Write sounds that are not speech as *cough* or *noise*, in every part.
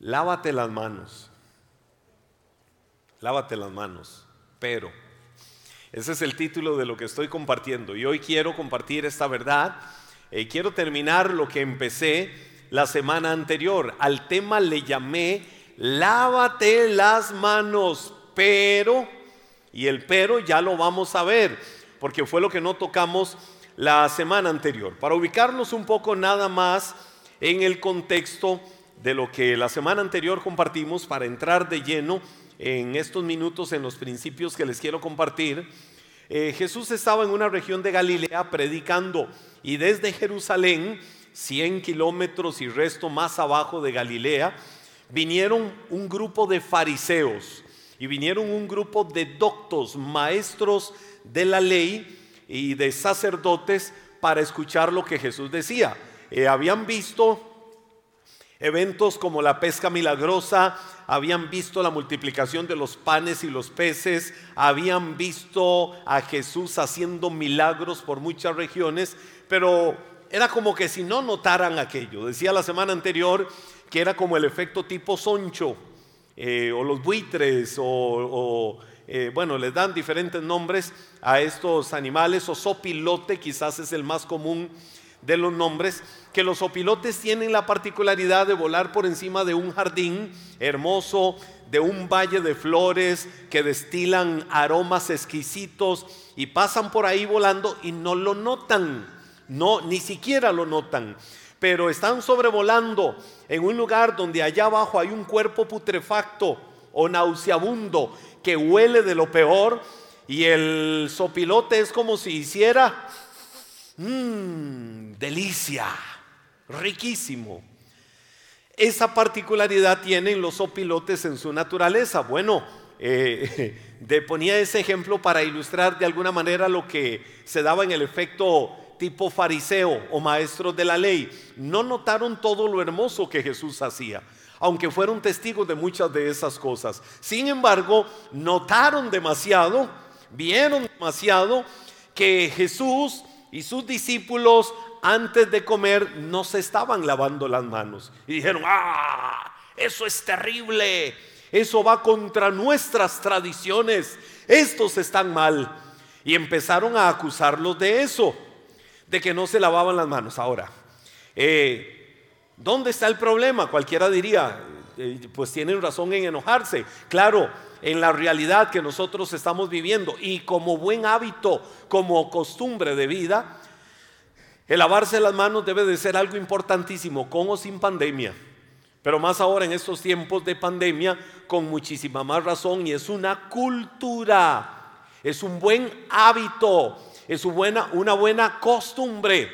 Lávate las manos. Lávate las manos. Pero, ese es el título de lo que estoy compartiendo. Y hoy quiero compartir esta verdad. y eh, quiero terminar lo que empecé la semana anterior. Al tema le llamé, lávate las manos. Pero, y el pero ya lo vamos a ver, porque fue lo que no tocamos la semana anterior. Para ubicarnos un poco nada más en el contexto de lo que la semana anterior compartimos para entrar de lleno en estos minutos en los principios que les quiero compartir. Eh, Jesús estaba en una región de Galilea predicando y desde Jerusalén, 100 kilómetros y resto más abajo de Galilea, vinieron un grupo de fariseos y vinieron un grupo de doctos, maestros de la ley y de sacerdotes para escuchar lo que Jesús decía. Eh, habían visto Eventos como la pesca milagrosa, habían visto la multiplicación de los panes y los peces, habían visto a Jesús haciendo milagros por muchas regiones, pero era como que si no notaran aquello. Decía la semana anterior que era como el efecto tipo soncho, eh, o los buitres, o, eh, bueno, les dan diferentes nombres a estos animales, o sopilote quizás es el más común de los nombres, que los opilotes tienen la particularidad de volar por encima de un jardín hermoso, de un valle de flores que destilan aromas exquisitos y pasan por ahí volando y no lo notan, no, ni siquiera lo notan, pero están sobrevolando en un lugar donde allá abajo hay un cuerpo putrefacto o nauseabundo que huele de lo peor y el sopilote es como si hiciera Mmm, delicia, riquísimo. Esa particularidad tienen los opilotes en su naturaleza. Bueno, eh, *laughs* ponía ese ejemplo para ilustrar de alguna manera lo que se daba en el efecto tipo fariseo o maestro de la ley. No notaron todo lo hermoso que Jesús hacía, aunque fueron testigos de muchas de esas cosas. Sin embargo, notaron demasiado, vieron demasiado que Jesús y sus discípulos antes de comer no se estaban lavando las manos. Y dijeron, ah, eso es terrible, eso va contra nuestras tradiciones, estos están mal. Y empezaron a acusarlos de eso, de que no se lavaban las manos. Ahora, eh, ¿dónde está el problema? Cualquiera diría, eh, pues tienen razón en enojarse. Claro, en la realidad que nosotros estamos viviendo y como buen hábito, como costumbre de vida, el lavarse las manos debe de ser algo importantísimo, con o sin pandemia. Pero más ahora en estos tiempos de pandemia, con muchísima más razón, y es una cultura, es un buen hábito, es una, una buena costumbre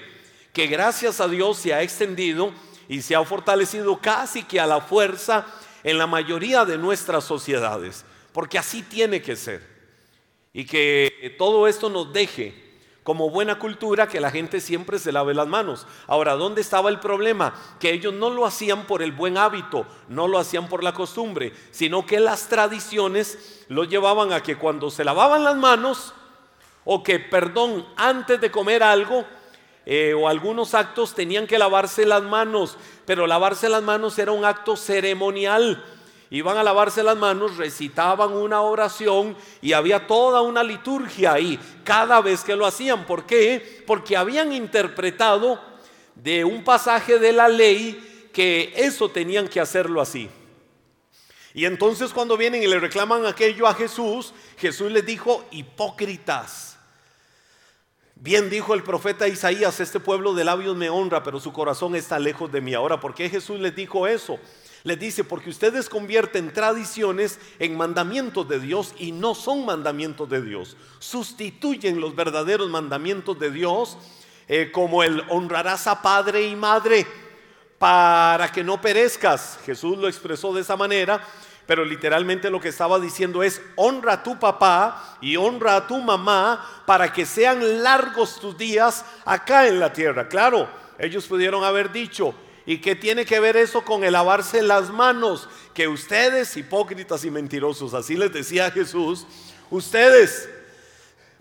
que gracias a Dios se ha extendido y se ha fortalecido casi que a la fuerza en la mayoría de nuestras sociedades porque así tiene que ser. Y que todo esto nos deje como buena cultura que la gente siempre se lave las manos. Ahora, ¿dónde estaba el problema? Que ellos no lo hacían por el buen hábito, no lo hacían por la costumbre, sino que las tradiciones lo llevaban a que cuando se lavaban las manos, o que, perdón, antes de comer algo, eh, o algunos actos tenían que lavarse las manos, pero lavarse las manos era un acto ceremonial iban a lavarse las manos, recitaban una oración y había toda una liturgia ahí cada vez que lo hacían. ¿Por qué? Porque habían interpretado de un pasaje de la ley que eso tenían que hacerlo así. Y entonces cuando vienen y le reclaman aquello a Jesús, Jesús les dijo, hipócritas. Bien dijo el profeta Isaías, este pueblo de labios me honra, pero su corazón está lejos de mí. Ahora, ¿por qué Jesús les dijo eso? Les dice, porque ustedes convierten tradiciones en mandamientos de Dios y no son mandamientos de Dios. Sustituyen los verdaderos mandamientos de Dios eh, como el honrarás a padre y madre para que no perezcas. Jesús lo expresó de esa manera, pero literalmente lo que estaba diciendo es, honra a tu papá y honra a tu mamá para que sean largos tus días acá en la tierra. Claro, ellos pudieron haber dicho, ¿Y qué tiene que ver eso con el lavarse las manos? Que ustedes, hipócritas y mentirosos, así les decía Jesús, ustedes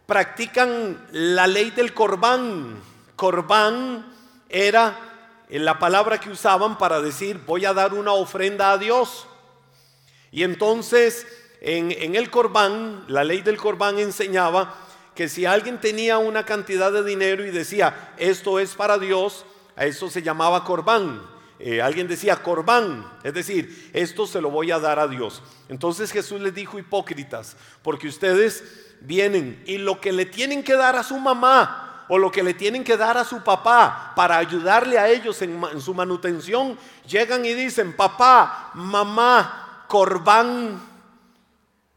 practican la ley del corbán. Corbán era la palabra que usaban para decir voy a dar una ofrenda a Dios. Y entonces en, en el corbán, la ley del corbán enseñaba que si alguien tenía una cantidad de dinero y decía esto es para Dios, a eso se llamaba corbán. Eh, alguien decía corbán, es decir, esto se lo voy a dar a Dios. Entonces Jesús les dijo hipócritas, porque ustedes vienen y lo que le tienen que dar a su mamá o lo que le tienen que dar a su papá para ayudarle a ellos en, en su manutención, llegan y dicen, papá, mamá, corbán.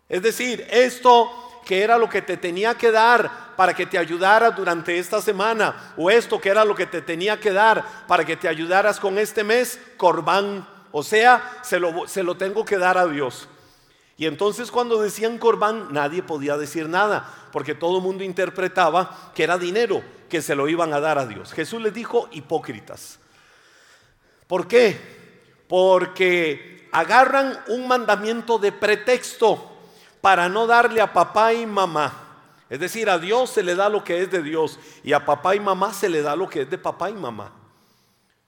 Es decir, esto que era lo que te tenía que dar para que te ayudara durante esta semana, o esto que era lo que te tenía que dar para que te ayudaras con este mes, corbán. O sea, se lo, se lo tengo que dar a Dios. Y entonces cuando decían corbán, nadie podía decir nada, porque todo el mundo interpretaba que era dinero que se lo iban a dar a Dios. Jesús les dijo hipócritas. ¿Por qué? Porque agarran un mandamiento de pretexto para no darle a papá y mamá. Es decir, a Dios se le da lo que es de Dios y a papá y mamá se le da lo que es de papá y mamá.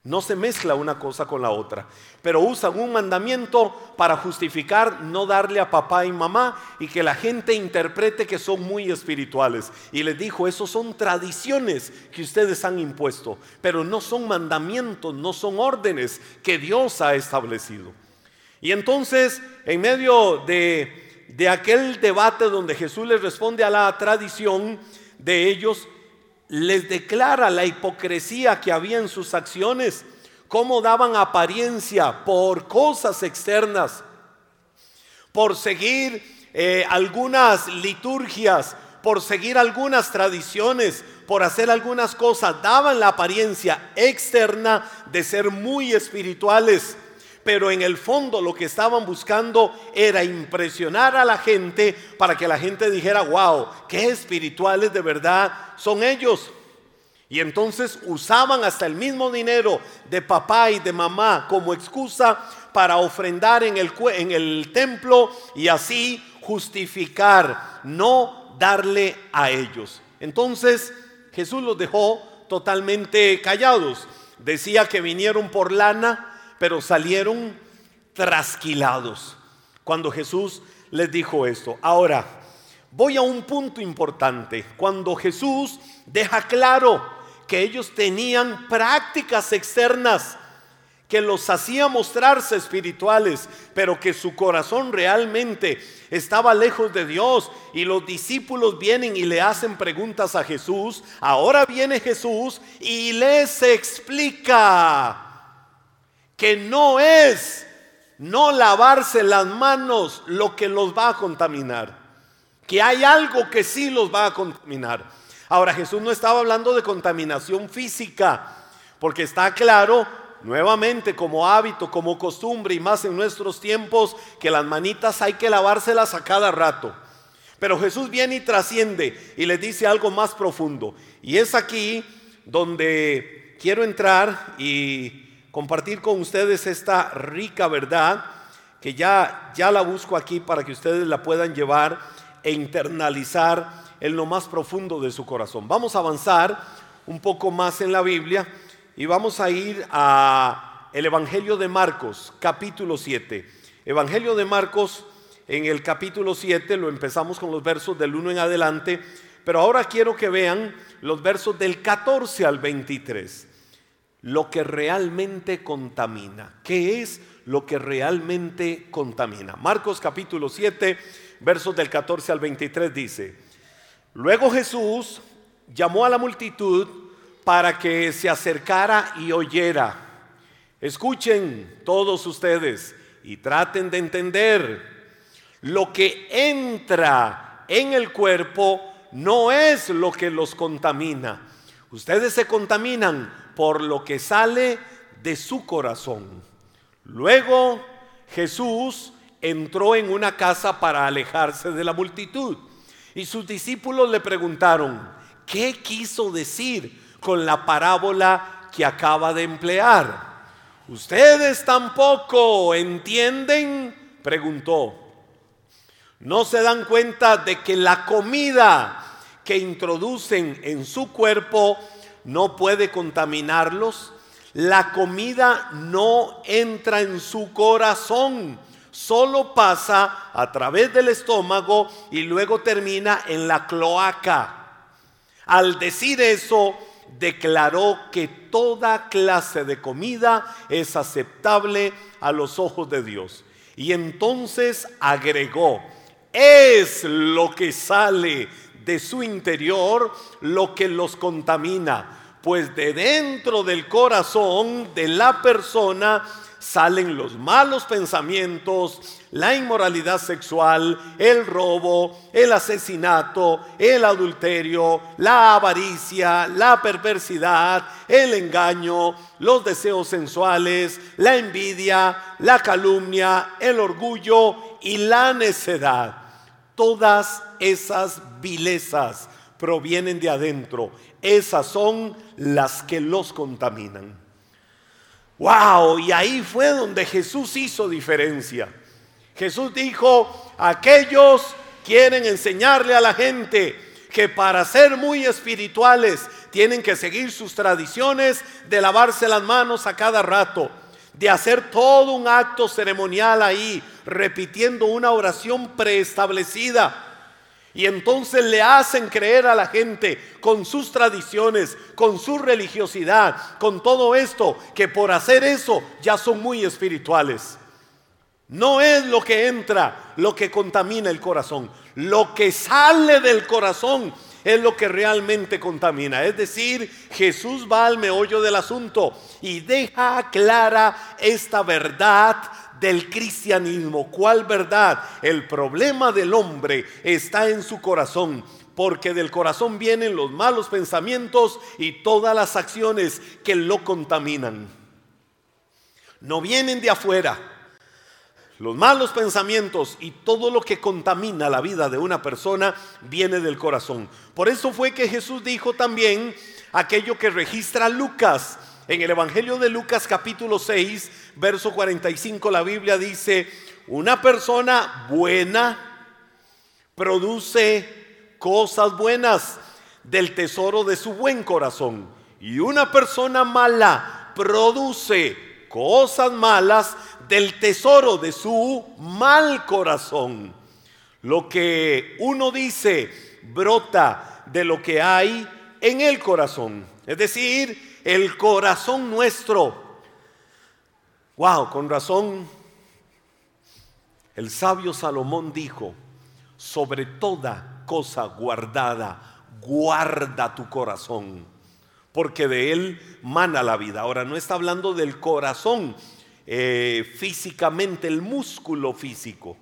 No se mezcla una cosa con la otra, pero usan un mandamiento para justificar no darle a papá y mamá y que la gente interprete que son muy espirituales. Y les dijo, esos son tradiciones que ustedes han impuesto, pero no son mandamientos, no son órdenes que Dios ha establecido. Y entonces, en medio de de aquel debate donde Jesús les responde a la tradición de ellos, les declara la hipocresía que había en sus acciones, cómo daban apariencia por cosas externas, por seguir eh, algunas liturgias, por seguir algunas tradiciones, por hacer algunas cosas, daban la apariencia externa de ser muy espirituales pero en el fondo lo que estaban buscando era impresionar a la gente para que la gente dijera, wow, qué espirituales de verdad son ellos. Y entonces usaban hasta el mismo dinero de papá y de mamá como excusa para ofrendar en el, en el templo y así justificar, no darle a ellos. Entonces Jesús los dejó totalmente callados. Decía que vinieron por lana, pero salieron trasquilados cuando Jesús les dijo esto. Ahora, voy a un punto importante. Cuando Jesús deja claro que ellos tenían prácticas externas que los hacía mostrarse espirituales, pero que su corazón realmente estaba lejos de Dios y los discípulos vienen y le hacen preguntas a Jesús. Ahora viene Jesús y les explica que no es no lavarse las manos lo que los va a contaminar, que hay algo que sí los va a contaminar. Ahora Jesús no estaba hablando de contaminación física, porque está claro nuevamente como hábito, como costumbre y más en nuestros tiempos que las manitas hay que lavárselas a cada rato. Pero Jesús viene y trasciende y les dice algo más profundo. Y es aquí donde quiero entrar y compartir con ustedes esta rica verdad que ya, ya la busco aquí para que ustedes la puedan llevar e internalizar en lo más profundo de su corazón. Vamos a avanzar un poco más en la Biblia y vamos a ir a el Evangelio de Marcos, capítulo 7. Evangelio de Marcos en el capítulo 7 lo empezamos con los versos del 1 en adelante, pero ahora quiero que vean los versos del 14 al 23 lo que realmente contamina. ¿Qué es lo que realmente contamina? Marcos capítulo 7, versos del 14 al 23 dice, luego Jesús llamó a la multitud para que se acercara y oyera. Escuchen todos ustedes y traten de entender. Lo que entra en el cuerpo no es lo que los contamina. Ustedes se contaminan por lo que sale de su corazón. Luego Jesús entró en una casa para alejarse de la multitud y sus discípulos le preguntaron, ¿qué quiso decir con la parábola que acaba de emplear? ¿Ustedes tampoco entienden? preguntó. ¿No se dan cuenta de que la comida que introducen en su cuerpo no puede contaminarlos. la comida no entra en su corazón, solo pasa a través del estómago y luego termina en la cloaca. Al decir eso, declaró que toda clase de comida es aceptable a los ojos de Dios. Y entonces agregó, es lo que sale de su interior lo que los contamina, pues de dentro del corazón de la persona salen los malos pensamientos, la inmoralidad sexual, el robo, el asesinato, el adulterio, la avaricia, la perversidad, el engaño, los deseos sensuales, la envidia, la calumnia, el orgullo y la necedad. Todas esas vilezas provienen de adentro. Esas son las que los contaminan. Wow, y ahí fue donde Jesús hizo diferencia. Jesús dijo, aquellos quieren enseñarle a la gente que para ser muy espirituales tienen que seguir sus tradiciones de lavarse las manos a cada rato, de hacer todo un acto ceremonial ahí, repitiendo una oración preestablecida. Y entonces le hacen creer a la gente con sus tradiciones, con su religiosidad, con todo esto, que por hacer eso ya son muy espirituales. No es lo que entra lo que contamina el corazón. Lo que sale del corazón es lo que realmente contamina. Es decir, Jesús va al meollo del asunto y deja clara esta verdad del cristianismo. ¿Cuál verdad? El problema del hombre está en su corazón. Porque del corazón vienen los malos pensamientos y todas las acciones que lo contaminan. No vienen de afuera, los malos pensamientos y todo lo que contamina la vida de una persona viene del corazón. Por eso fue que Jesús dijo también aquello que registra Lucas. En el Evangelio de Lucas capítulo 6, verso 45, la Biblia dice, una persona buena produce cosas buenas del tesoro de su buen corazón. Y una persona mala produce cosas malas del tesoro de su mal corazón. Lo que uno dice brota de lo que hay en el corazón. Es decir, el corazón nuestro. Wow, con razón. El sabio Salomón dijo, sobre toda cosa guardada, guarda tu corazón, porque de él mana la vida. Ahora, no está hablando del corazón eh, físicamente, el músculo físico,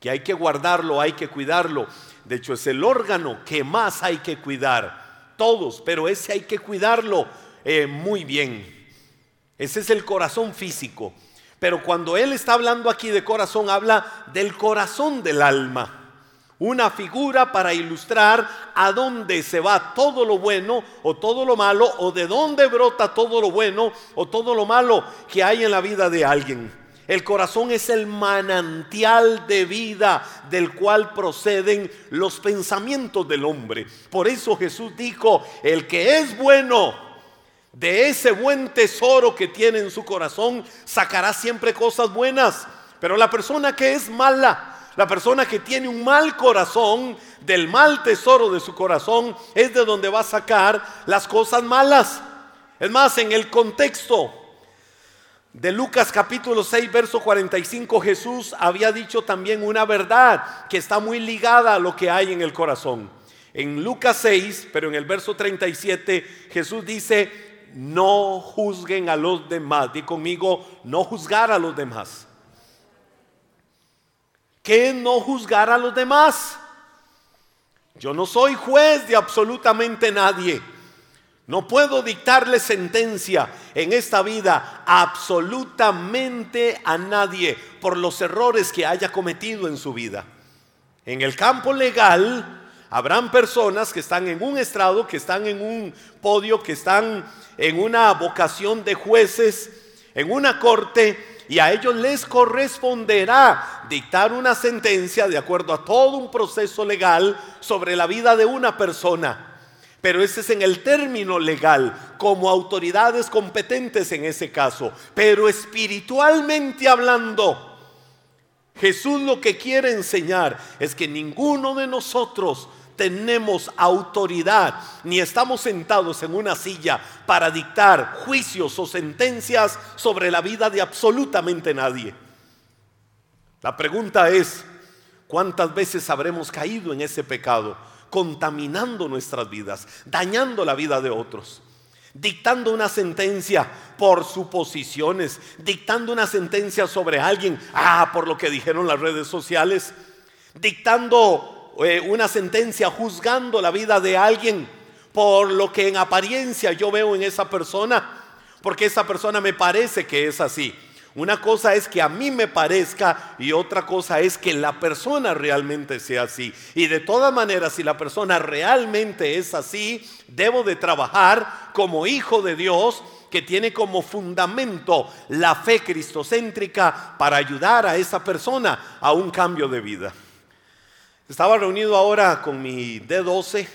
que hay que guardarlo, hay que cuidarlo. De hecho, es el órgano que más hay que cuidar. Todos, pero ese hay que cuidarlo eh, muy bien. Ese es el corazón físico. Pero cuando él está hablando aquí de corazón, habla del corazón del alma una figura para ilustrar a dónde se va todo lo bueno o todo lo malo o de dónde brota todo lo bueno o todo lo malo que hay en la vida de alguien. El corazón es el manantial de vida del cual proceden los pensamientos del hombre. Por eso Jesús dijo, el que es bueno, de ese buen tesoro que tiene en su corazón, sacará siempre cosas buenas. Pero la persona que es mala, la persona que tiene un mal corazón, del mal tesoro de su corazón, es de donde va a sacar las cosas malas. Es más, en el contexto de Lucas capítulo 6, verso 45, Jesús había dicho también una verdad que está muy ligada a lo que hay en el corazón. En Lucas 6, pero en el verso 37, Jesús dice, no juzguen a los demás. Di conmigo, no juzgar a los demás que no juzgar a los demás. Yo no soy juez de absolutamente nadie. No puedo dictarle sentencia en esta vida absolutamente a nadie por los errores que haya cometido en su vida. En el campo legal habrán personas que están en un estrado, que están en un podio, que están en una vocación de jueces, en una corte, y a ellos les corresponderá dictar una sentencia de acuerdo a todo un proceso legal sobre la vida de una persona. Pero ese es en el término legal, como autoridades competentes en ese caso. Pero espiritualmente hablando, Jesús lo que quiere enseñar es que ninguno de nosotros tenemos autoridad, ni estamos sentados en una silla para dictar juicios o sentencias sobre la vida de absolutamente nadie. La pregunta es, ¿cuántas veces habremos caído en ese pecado, contaminando nuestras vidas, dañando la vida de otros? dictando una sentencia por suposiciones, dictando una sentencia sobre alguien, ah, por lo que dijeron las redes sociales, dictando una sentencia juzgando la vida de alguien por lo que en apariencia yo veo en esa persona, porque esa persona me parece que es así. Una cosa es que a mí me parezca y otra cosa es que la persona realmente sea así. Y de todas maneras, si la persona realmente es así, debo de trabajar como hijo de Dios que tiene como fundamento la fe cristocéntrica para ayudar a esa persona a un cambio de vida. Estaba reunido ahora con mi D12.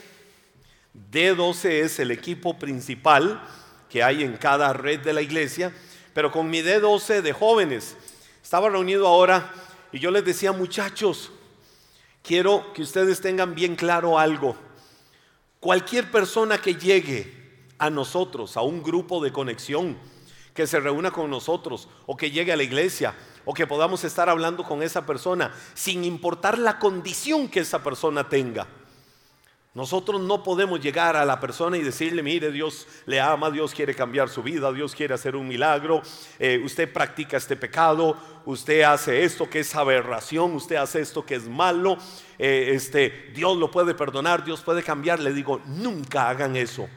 D12 es el equipo principal que hay en cada red de la iglesia, pero con mi D12 de jóvenes. Estaba reunido ahora y yo les decía, muchachos, quiero que ustedes tengan bien claro algo. Cualquier persona que llegue a nosotros, a un grupo de conexión, que se reúna con nosotros o que llegue a la iglesia o que podamos estar hablando con esa persona sin importar la condición que esa persona tenga. Nosotros no podemos llegar a la persona y decirle, mire, Dios le ama, Dios quiere cambiar su vida, Dios quiere hacer un milagro, eh, usted practica este pecado, usted hace esto que es aberración, usted hace esto que es malo, eh, este, Dios lo puede perdonar, Dios puede cambiar. Le digo, nunca hagan eso.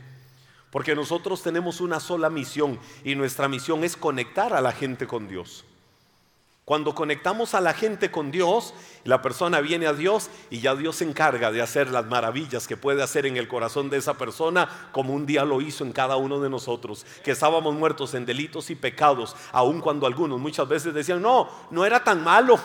Porque nosotros tenemos una sola misión y nuestra misión es conectar a la gente con Dios. Cuando conectamos a la gente con Dios, la persona viene a Dios y ya Dios se encarga de hacer las maravillas que puede hacer en el corazón de esa persona, como un día lo hizo en cada uno de nosotros, que estábamos muertos en delitos y pecados, aun cuando algunos muchas veces decían, no, no era tan malo.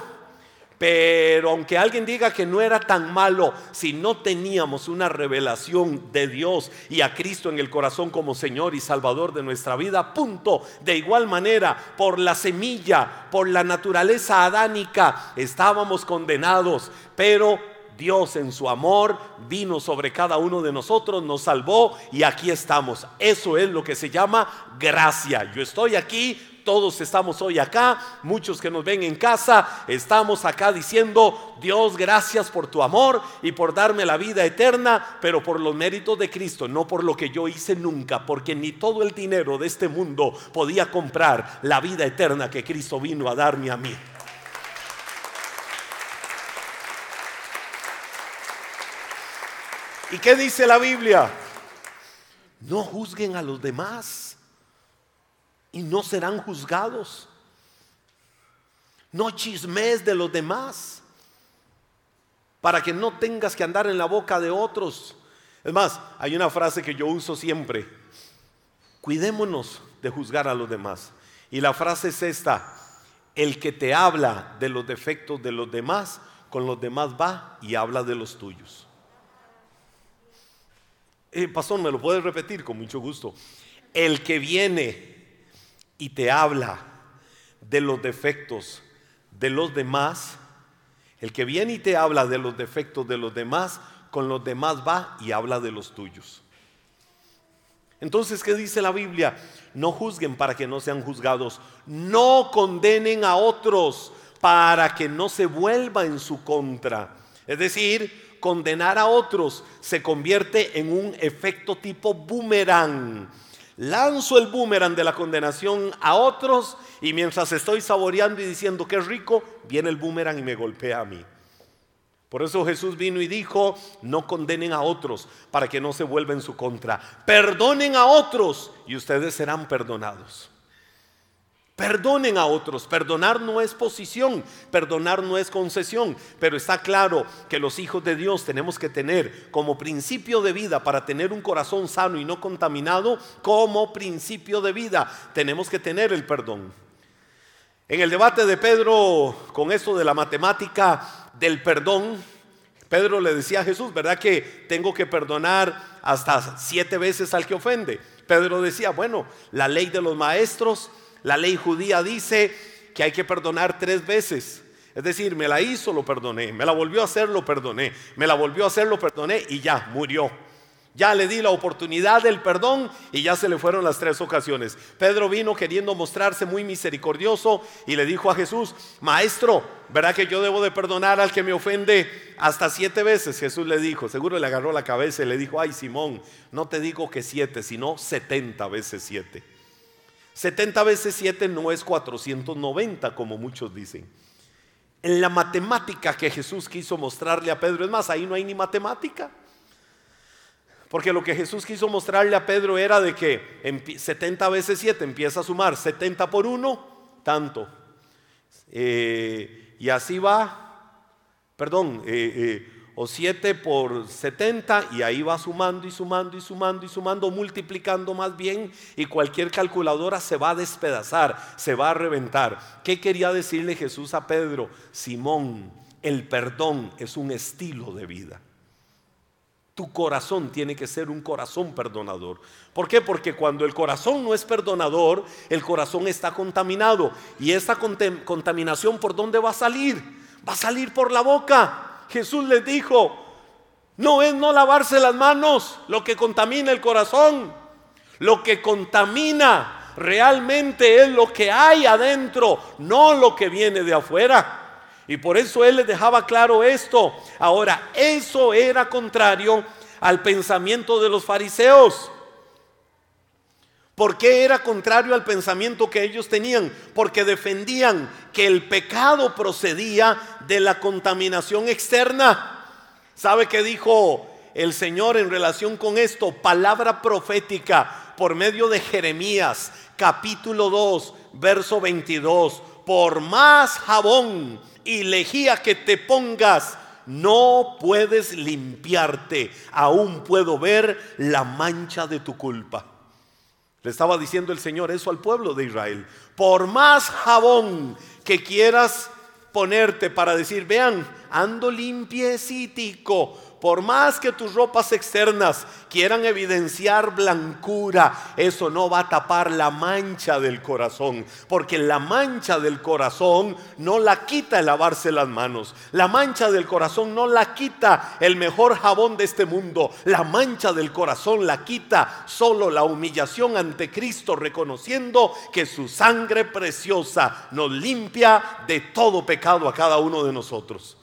Pero aunque alguien diga que no era tan malo, si no teníamos una revelación de Dios y a Cristo en el corazón como Señor y Salvador de nuestra vida, punto. De igual manera, por la semilla, por la naturaleza adánica, estábamos condenados, pero Dios en su amor vino sobre cada uno de nosotros, nos salvó y aquí estamos. Eso es lo que se llama gracia. Yo estoy aquí todos estamos hoy acá, muchos que nos ven en casa, estamos acá diciendo, Dios, gracias por tu amor y por darme la vida eterna, pero por los méritos de Cristo, no por lo que yo hice nunca, porque ni todo el dinero de este mundo podía comprar la vida eterna que Cristo vino a darme a mí. ¿Y qué dice la Biblia? No juzguen a los demás y no serán juzgados. No chismes de los demás para que no tengas que andar en la boca de otros. Es más, hay una frase que yo uso siempre. Cuidémonos de juzgar a los demás. Y la frase es esta. El que te habla de los defectos de los demás, con los demás va y habla de los tuyos. Eh, pastor, ¿me lo puedes repetir? Con mucho gusto. El que viene y te habla de los defectos de los demás, el que viene y te habla de los defectos de los demás, con los demás va y habla de los tuyos. Entonces, ¿qué dice la Biblia? No juzguen para que no sean juzgados. No condenen a otros para que no se vuelva en su contra. Es decir, condenar a otros se convierte en un efecto tipo boomerang lanzo el boomerang de la condenación a otros y mientras estoy saboreando y diciendo que es rico, viene el boomerang y me golpea a mí. Por eso Jesús vino y dijo, no condenen a otros para que no se vuelva en su contra. Perdonen a otros y ustedes serán perdonados. Perdonen a otros. Perdonar no es posición, perdonar no es concesión, pero está claro que los hijos de Dios tenemos que tener como principio de vida para tener un corazón sano y no contaminado, como principio de vida tenemos que tener el perdón. En el debate de Pedro con esto de la matemática del perdón, Pedro le decía a Jesús, ¿verdad que tengo que perdonar hasta siete veces al que ofende. Pedro decía, bueno, la ley de los maestros, la ley judía dice que hay que perdonar tres veces. Es decir, me la hizo, lo perdoné, me la volvió a hacer, lo perdoné, me la volvió a hacer, lo perdoné y ya, murió. Ya le di la oportunidad del perdón y ya se le fueron las tres ocasiones. Pedro vino queriendo mostrarse muy misericordioso y le dijo a Jesús, maestro, ¿verdad que yo debo de perdonar al que me ofende hasta siete veces? Jesús le dijo, seguro le agarró la cabeza y le dijo, ay Simón, no te digo que siete, sino setenta veces siete. Setenta veces siete no es 490 como muchos dicen. En la matemática que Jesús quiso mostrarle a Pedro, es más, ahí no hay ni matemática. Porque lo que Jesús quiso mostrarle a Pedro era de que 70 veces 7 empieza a sumar 70 por 1, tanto. Eh, y así va, perdón, eh, eh, o 7 por 70 y ahí va sumando y sumando y sumando y sumando, multiplicando más bien y cualquier calculadora se va a despedazar, se va a reventar. ¿Qué quería decirle Jesús a Pedro? Simón, el perdón es un estilo de vida. Tu corazón tiene que ser un corazón perdonador. ¿Por qué? Porque cuando el corazón no es perdonador, el corazón está contaminado. ¿Y esta contaminación por dónde va a salir? Va a salir por la boca. Jesús les dijo, no es no lavarse las manos lo que contamina el corazón. Lo que contamina realmente es lo que hay adentro, no lo que viene de afuera. Y por eso él les dejaba claro esto. Ahora, eso era contrario al pensamiento de los fariseos. ¿Por qué era contrario al pensamiento que ellos tenían? Porque defendían que el pecado procedía de la contaminación externa. ¿Sabe qué dijo el Señor en relación con esto? Palabra profética por medio de Jeremías, capítulo 2, verso 22. Por más jabón y lejía que te pongas, no puedes limpiarte. Aún puedo ver la mancha de tu culpa. Le estaba diciendo el Señor eso al pueblo de Israel. Por más jabón que quieras ponerte para decir, vean, ando limpiecitico, por más que tus ropas externas quieran evidenciar blancura, eso no va a tapar la mancha del corazón, porque la mancha del corazón no la quita el lavarse las manos, la mancha del corazón no la quita el mejor jabón de este mundo, la mancha del corazón la quita solo la humillación ante Cristo, reconociendo que su sangre preciosa nos limpia de todo pecado a cada uno de nosotros.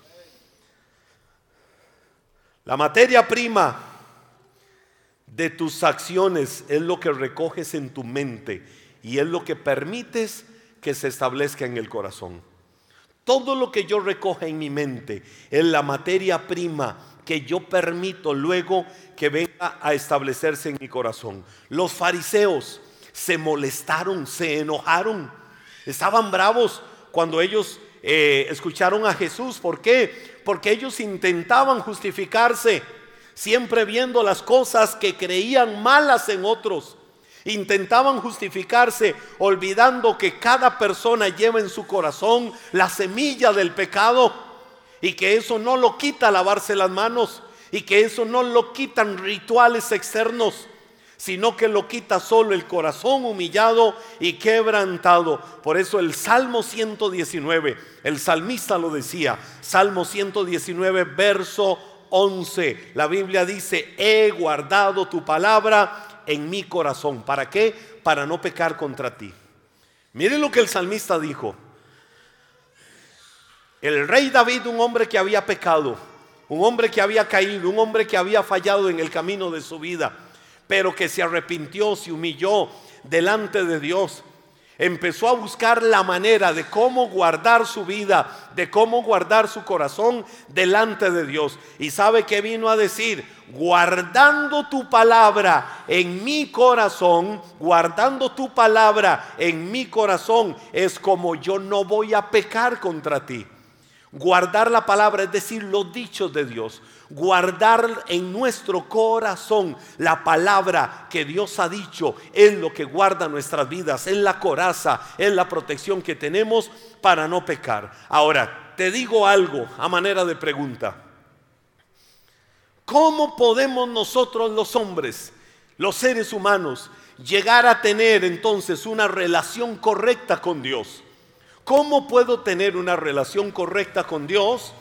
La materia prima de tus acciones es lo que recoges en tu mente y es lo que permites que se establezca en el corazón. Todo lo que yo recoge en mi mente es la materia prima que yo permito luego que venga a establecerse en mi corazón. Los fariseos se molestaron, se enojaron, estaban bravos cuando ellos eh, escucharon a Jesús. ¿Por qué? porque ellos intentaban justificarse, siempre viendo las cosas que creían malas en otros. Intentaban justificarse olvidando que cada persona lleva en su corazón la semilla del pecado y que eso no lo quita lavarse las manos y que eso no lo quitan rituales externos sino que lo quita solo el corazón humillado y quebrantado. Por eso el Salmo 119, el salmista lo decía, Salmo 119, verso 11, la Biblia dice, he guardado tu palabra en mi corazón. ¿Para qué? Para no pecar contra ti. Mire lo que el salmista dijo. El rey David, un hombre que había pecado, un hombre que había caído, un hombre que había fallado en el camino de su vida pero que se arrepintió, se humilló delante de Dios. Empezó a buscar la manera de cómo guardar su vida, de cómo guardar su corazón delante de Dios. Y sabe que vino a decir, guardando tu palabra en mi corazón, guardando tu palabra en mi corazón, es como yo no voy a pecar contra ti. Guardar la palabra, es decir, los dichos de Dios. Guardar en nuestro corazón la palabra que Dios ha dicho es lo que guarda nuestras vidas, es la coraza, es la protección que tenemos para no pecar. Ahora, te digo algo a manera de pregunta. ¿Cómo podemos nosotros los hombres, los seres humanos, llegar a tener entonces una relación correcta con Dios? ¿Cómo puedo tener una relación correcta con Dios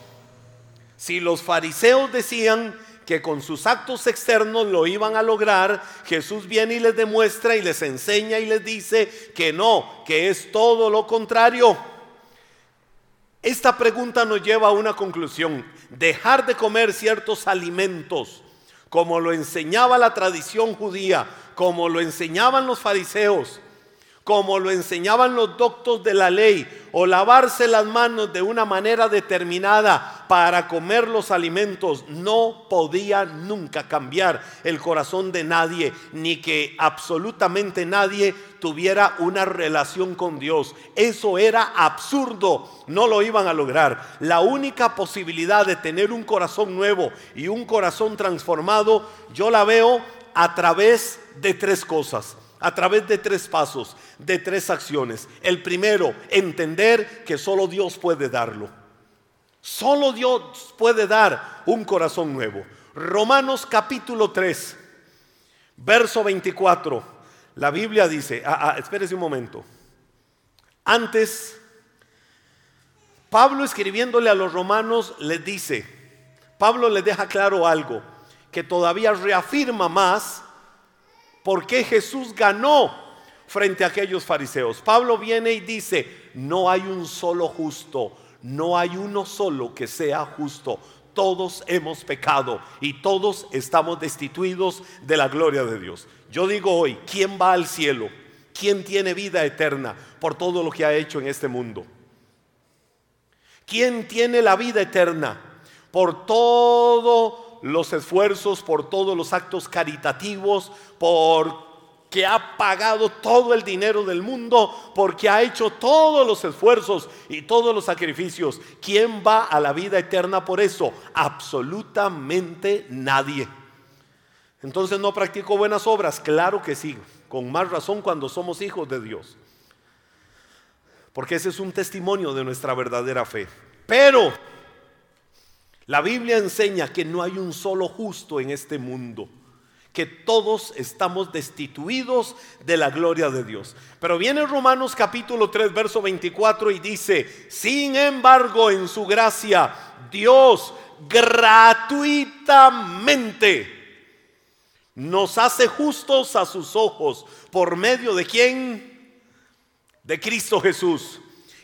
si los fariseos decían que con sus actos externos lo iban a lograr, Jesús viene y les demuestra y les enseña y les dice que no, que es todo lo contrario. Esta pregunta nos lleva a una conclusión. Dejar de comer ciertos alimentos, como lo enseñaba la tradición judía, como lo enseñaban los fariseos, como lo enseñaban los doctos de la ley, o lavarse las manos de una manera determinada para comer los alimentos, no podía nunca cambiar el corazón de nadie, ni que absolutamente nadie tuviera una relación con Dios. Eso era absurdo, no lo iban a lograr. La única posibilidad de tener un corazón nuevo y un corazón transformado, yo la veo a través de tres cosas a través de tres pasos, de tres acciones. El primero, entender que solo Dios puede darlo. Solo Dios puede dar un corazón nuevo. Romanos capítulo 3, verso 24. La Biblia dice, ah, ah, espérese un momento. Antes, Pablo escribiéndole a los romanos les dice, Pablo le deja claro algo que todavía reafirma más ¿Por qué Jesús ganó frente a aquellos fariseos? Pablo viene y dice, no hay un solo justo, no hay uno solo que sea justo. Todos hemos pecado y todos estamos destituidos de la gloria de Dios. Yo digo hoy, ¿quién va al cielo? ¿Quién tiene vida eterna por todo lo que ha hecho en este mundo? ¿Quién tiene la vida eterna por todo los esfuerzos, por todos los actos caritativos, por que ha pagado todo el dinero del mundo, porque ha hecho todos los esfuerzos y todos los sacrificios. ¿Quién va a la vida eterna por eso? Absolutamente nadie. Entonces no practico buenas obras, claro que sí, con más razón cuando somos hijos de Dios. Porque ese es un testimonio de nuestra verdadera fe. Pero la Biblia enseña que no hay un solo justo en este mundo, que todos estamos destituidos de la gloria de Dios. Pero viene Romanos capítulo 3, verso 24 y dice, sin embargo, en su gracia, Dios gratuitamente nos hace justos a sus ojos por medio de quién? De Cristo Jesús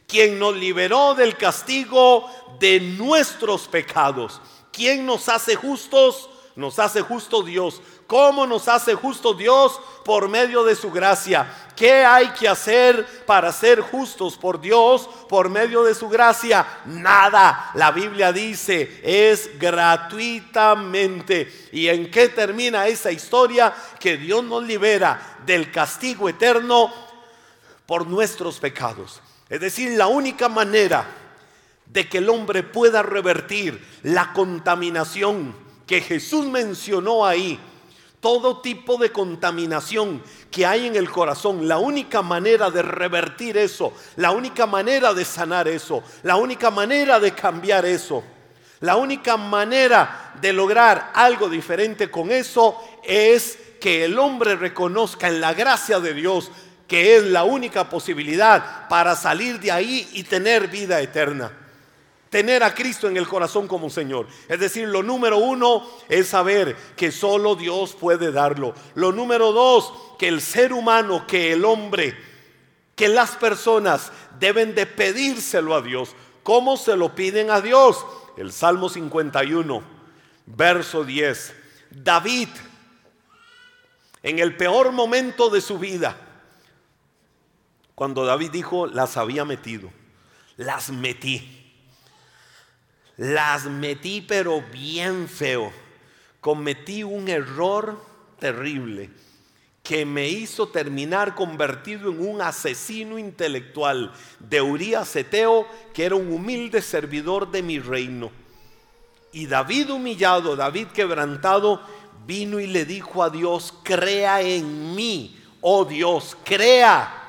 quien nos liberó del castigo de nuestros pecados. ¿Quién nos hace justos? Nos hace justo Dios. ¿Cómo nos hace justo Dios? Por medio de su gracia. ¿Qué hay que hacer para ser justos por Dios por medio de su gracia? Nada. La Biblia dice, es gratuitamente. ¿Y en qué termina esa historia? Que Dios nos libera del castigo eterno por nuestros pecados. Es decir, la única manera de que el hombre pueda revertir la contaminación que Jesús mencionó ahí, todo tipo de contaminación que hay en el corazón, la única manera de revertir eso, la única manera de sanar eso, la única manera de cambiar eso, la única manera de lograr algo diferente con eso es que el hombre reconozca en la gracia de Dios que es la única posibilidad para salir de ahí y tener vida eterna. Tener a Cristo en el corazón como Señor. Es decir, lo número uno es saber que solo Dios puede darlo. Lo número dos, que el ser humano, que el hombre, que las personas deben de pedírselo a Dios. ¿Cómo se lo piden a Dios? El Salmo 51, verso 10. David, en el peor momento de su vida, cuando David dijo, las había metido, las metí. Las metí pero bien feo. Cometí un error terrible que me hizo terminar convertido en un asesino intelectual de Urías Eteo, que era un humilde servidor de mi reino. Y David humillado, David quebrantado, vino y le dijo a Dios, crea en mí, oh Dios, crea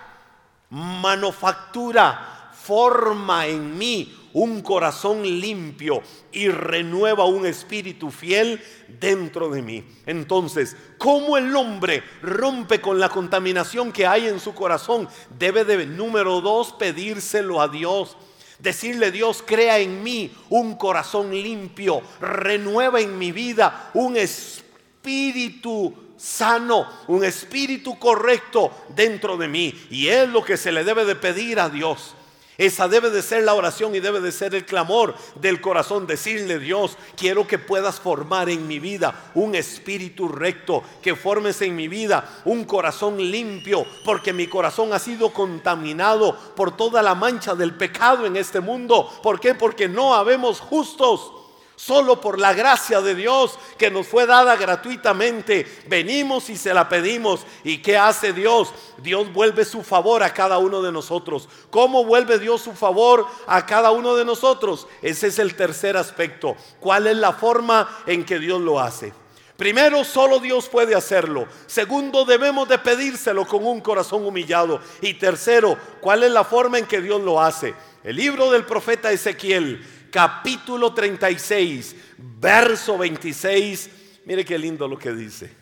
manufactura, forma en mí un corazón limpio y renueva un espíritu fiel dentro de mí. Entonces, ¿cómo el hombre rompe con la contaminación que hay en su corazón? Debe de, número dos, pedírselo a Dios. Decirle Dios, crea en mí un corazón limpio, renueva en mi vida un espíritu sano, un espíritu correcto dentro de mí. Y es lo que se le debe de pedir a Dios. Esa debe de ser la oración y debe de ser el clamor del corazón. Decirle Dios, quiero que puedas formar en mi vida un espíritu recto, que formes en mi vida un corazón limpio, porque mi corazón ha sido contaminado por toda la mancha del pecado en este mundo. ¿Por qué? Porque no habemos justos. Solo por la gracia de Dios que nos fue dada gratuitamente, venimos y se la pedimos. ¿Y qué hace Dios? Dios vuelve su favor a cada uno de nosotros. ¿Cómo vuelve Dios su favor a cada uno de nosotros? Ese es el tercer aspecto. ¿Cuál es la forma en que Dios lo hace? Primero, solo Dios puede hacerlo. Segundo, debemos de pedírselo con un corazón humillado. Y tercero, ¿cuál es la forma en que Dios lo hace? El libro del profeta Ezequiel capítulo 36, verso 26. Mire qué lindo lo que dice.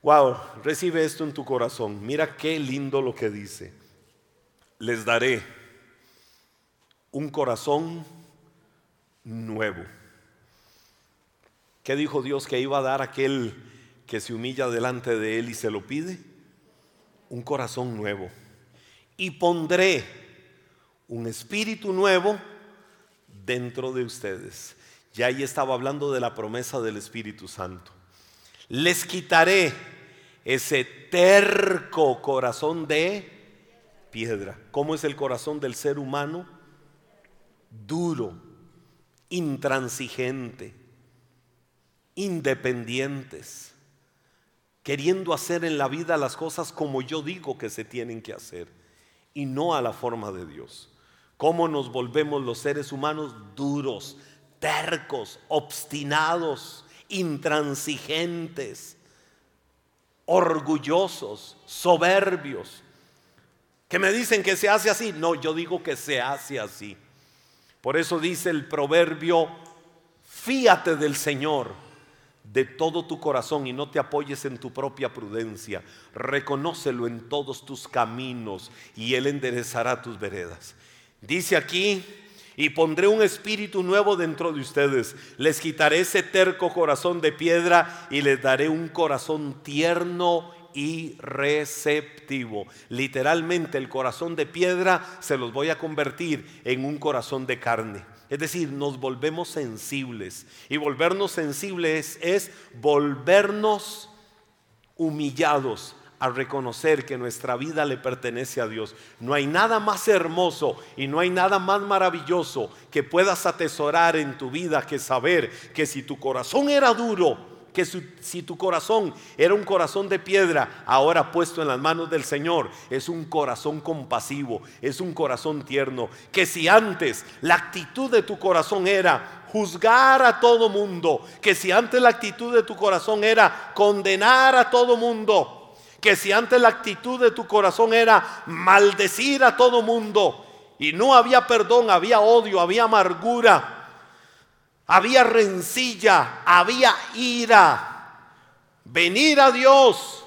Wow, recibe esto en tu corazón. Mira qué lindo lo que dice. Les daré un corazón nuevo. ¿Qué dijo Dios que iba a dar aquel que se humilla delante de él y se lo pide? Un corazón nuevo. Y pondré un espíritu nuevo dentro de ustedes. Ya ahí estaba hablando de la promesa del Espíritu Santo. Les quitaré ese terco corazón de piedra. ¿Cómo es el corazón del ser humano? Duro, intransigente, independientes, queriendo hacer en la vida las cosas como yo digo que se tienen que hacer y no a la forma de Dios cómo nos volvemos los seres humanos duros, tercos, obstinados, intransigentes, orgullosos, soberbios, que me dicen que se hace así. No, yo digo que se hace así. Por eso dice el proverbio, fíate del Señor de todo tu corazón y no te apoyes en tu propia prudencia. Reconócelo en todos tus caminos y Él enderezará tus veredas. Dice aquí, y pondré un espíritu nuevo dentro de ustedes. Les quitaré ese terco corazón de piedra y les daré un corazón tierno y receptivo. Literalmente el corazón de piedra se los voy a convertir en un corazón de carne. Es decir, nos volvemos sensibles. Y volvernos sensibles es volvernos humillados a reconocer que nuestra vida le pertenece a Dios. No hay nada más hermoso y no hay nada más maravilloso que puedas atesorar en tu vida que saber que si tu corazón era duro, que si tu corazón era un corazón de piedra, ahora puesto en las manos del Señor, es un corazón compasivo, es un corazón tierno. Que si antes la actitud de tu corazón era juzgar a todo mundo, que si antes la actitud de tu corazón era condenar a todo mundo, que si antes la actitud de tu corazón era maldecir a todo mundo y no había perdón, había odio, había amargura, había rencilla, había ira, venir a Dios,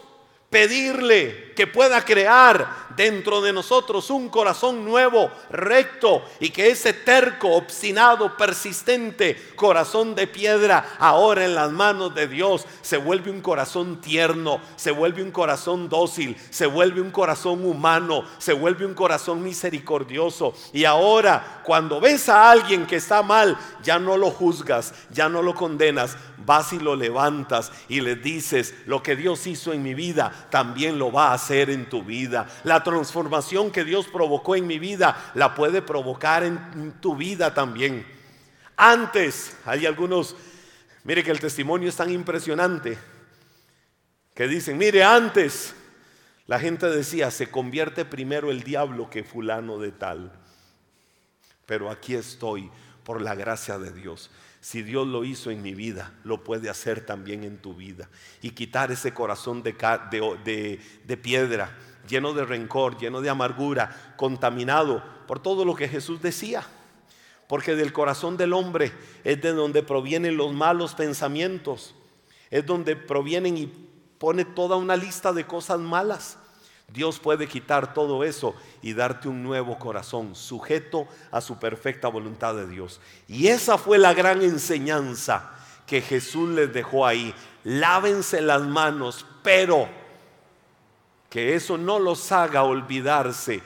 pedirle que pueda crear dentro de nosotros un corazón nuevo, recto, y que ese terco, obstinado, persistente corazón de piedra, ahora en las manos de Dios, se vuelve un corazón tierno, se vuelve un corazón dócil, se vuelve un corazón humano, se vuelve un corazón misericordioso. Y ahora, cuando ves a alguien que está mal, ya no lo juzgas, ya no lo condenas, vas y lo levantas y le dices, lo que Dios hizo en mi vida, también lo va a hacer en tu vida. La transformación que Dios provocó en mi vida la puede provocar en tu vida también. Antes, hay algunos, mire que el testimonio es tan impresionante, que dicen, mire, antes la gente decía, se convierte primero el diablo que fulano de tal. Pero aquí estoy por la gracia de Dios. Si Dios lo hizo en mi vida, lo puede hacer también en tu vida. Y quitar ese corazón de, de, de piedra lleno de rencor, lleno de amargura, contaminado por todo lo que Jesús decía. Porque del corazón del hombre es de donde provienen los malos pensamientos. Es donde provienen y pone toda una lista de cosas malas. Dios puede quitar todo eso y darte un nuevo corazón sujeto a su perfecta voluntad de Dios. Y esa fue la gran enseñanza que Jesús les dejó ahí. Lávense las manos, pero que eso no los haga olvidarse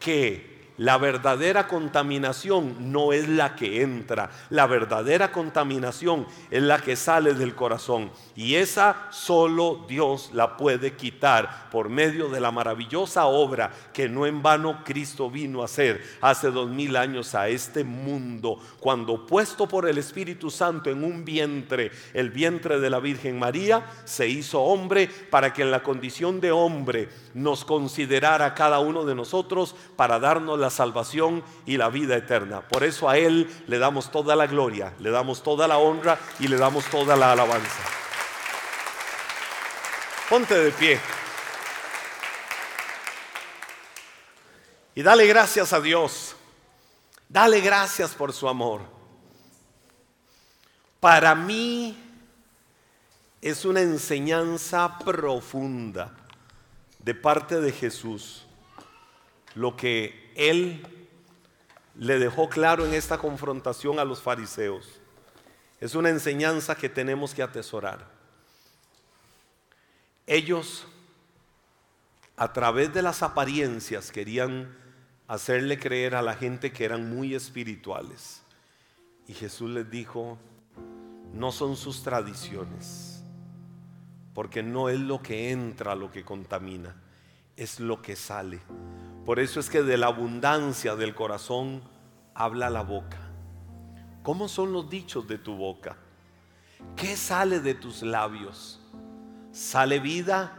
que la verdadera contaminación no es la que entra, la verdadera contaminación es la que sale del corazón. Y esa solo Dios la puede quitar por medio de la maravillosa obra que no en vano Cristo vino a hacer hace dos mil años a este mundo, cuando puesto por el Espíritu Santo en un vientre, el vientre de la Virgen María, se hizo hombre para que en la condición de hombre nos considerara cada uno de nosotros para darnos la salvación y la vida eterna. Por eso a Él le damos toda la gloria, le damos toda la honra y le damos toda la alabanza. Ponte de pie. Y dale gracias a Dios. Dale gracias por su amor. Para mí es una enseñanza profunda de parte de Jesús lo que Él le dejó claro en esta confrontación a los fariseos. Es una enseñanza que tenemos que atesorar. Ellos, a través de las apariencias, querían hacerle creer a la gente que eran muy espirituales. Y Jesús les dijo, no son sus tradiciones, porque no es lo que entra lo que contamina, es lo que sale. Por eso es que de la abundancia del corazón habla la boca. ¿Cómo son los dichos de tu boca? ¿Qué sale de tus labios? ¿Sale vida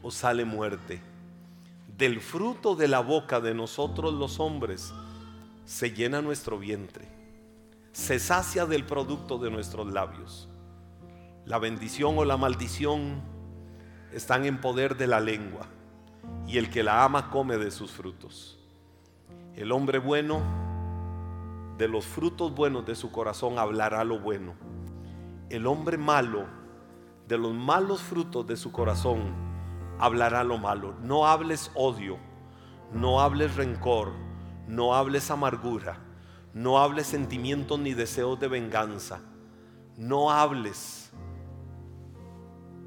o sale muerte? Del fruto de la boca de nosotros los hombres se llena nuestro vientre, se sacia del producto de nuestros labios. La bendición o la maldición están en poder de la lengua y el que la ama come de sus frutos. El hombre bueno, de los frutos buenos de su corazón hablará lo bueno. El hombre malo, de los malos frutos de su corazón, hablará lo malo. No hables odio, no hables rencor, no hables amargura, no hables sentimientos ni deseos de venganza, no hables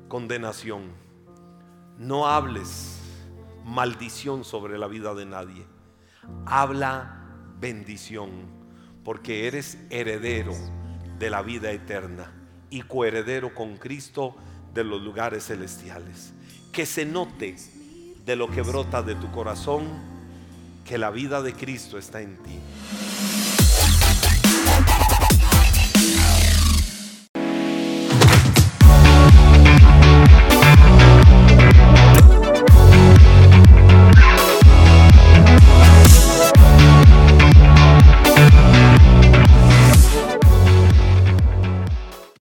condenación, no hables maldición sobre la vida de nadie. Habla bendición, porque eres heredero de la vida eterna y coheredero con Cristo de los lugares celestiales. Que se note de lo que brota de tu corazón que la vida de Cristo está en ti.